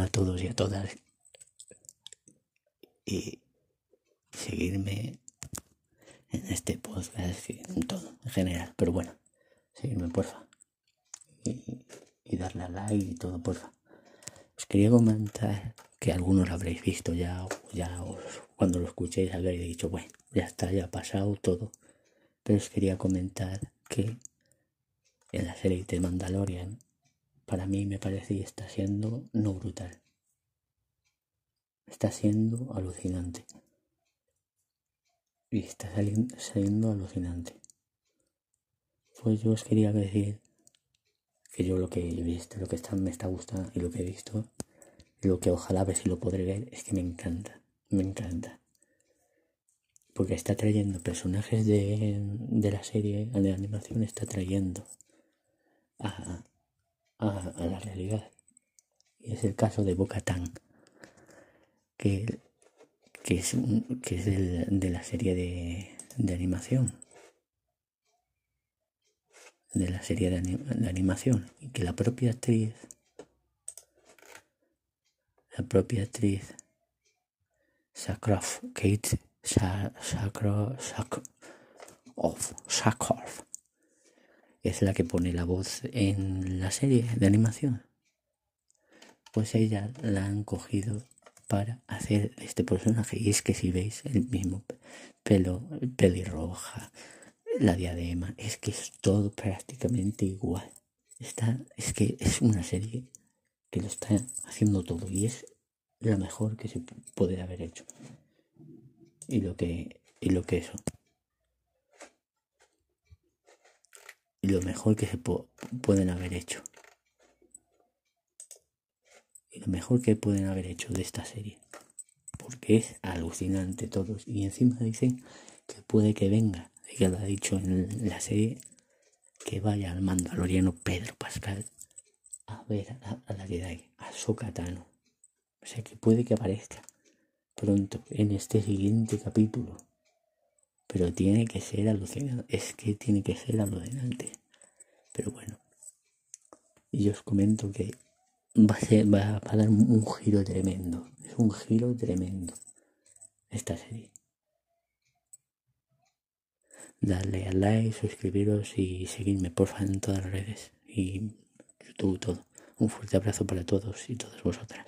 a todas y seguirme en este podcast y en todo, en general. Pero bueno, seguirme, porfa. Y, y darle a like y todo, porfa. Os quería comentar que algunos habréis visto ya, ya os, cuando lo escuchéis habréis dicho, bueno, ya está, ya ha pasado todo. Pero os quería comentar que en la serie de Mandalorian, para mí me parece y está siendo no brutal. Está siendo alucinante. Y está saliendo, siendo alucinante. Pues yo os quería decir que yo lo que he visto, lo que está, me está gustando y lo que he visto, lo que ojalá ver si lo podré ver, es que me encanta, me encanta. Porque está trayendo personajes de, de la serie, de animación, está trayendo a, a, la realidad. Y es el caso de Boca Tan, que, que es, que es del, de la serie de, de animación de la serie de, anim de, animación y que la propia actriz la propia actriz Sakroff Kate Sakroff Sakroff es la que pone la voz en la serie de animación pues ella la han cogido para hacer este personaje y es que si veis el mismo pelo pelirroja la diadema, es que es todo prácticamente igual. Está, es que es una serie que lo está haciendo todo y es lo mejor que se puede haber hecho. Y lo que, y lo que eso. Y lo mejor que se pueden haber hecho. Y lo mejor que pueden haber hecho de esta serie. Porque es alucinante todos. Y encima dicen que puede que venga que lo ha dicho en la serie, que vaya al mandaloriano Pedro Pascal a ver a, la Jedi, a Sokatano. O sea que puede que aparezca pronto en este siguiente capítulo. Pero tiene que ser alucinante. Es que tiene que ser alucinante. Pero bueno. Y os comento que va a, ser, va a dar un giro tremendo. Es un giro tremendo esta serie darle a like, suscribiros y seguirme porfa en todas las redes y YouTube todo. Un fuerte abrazo para todos y todas vosotras.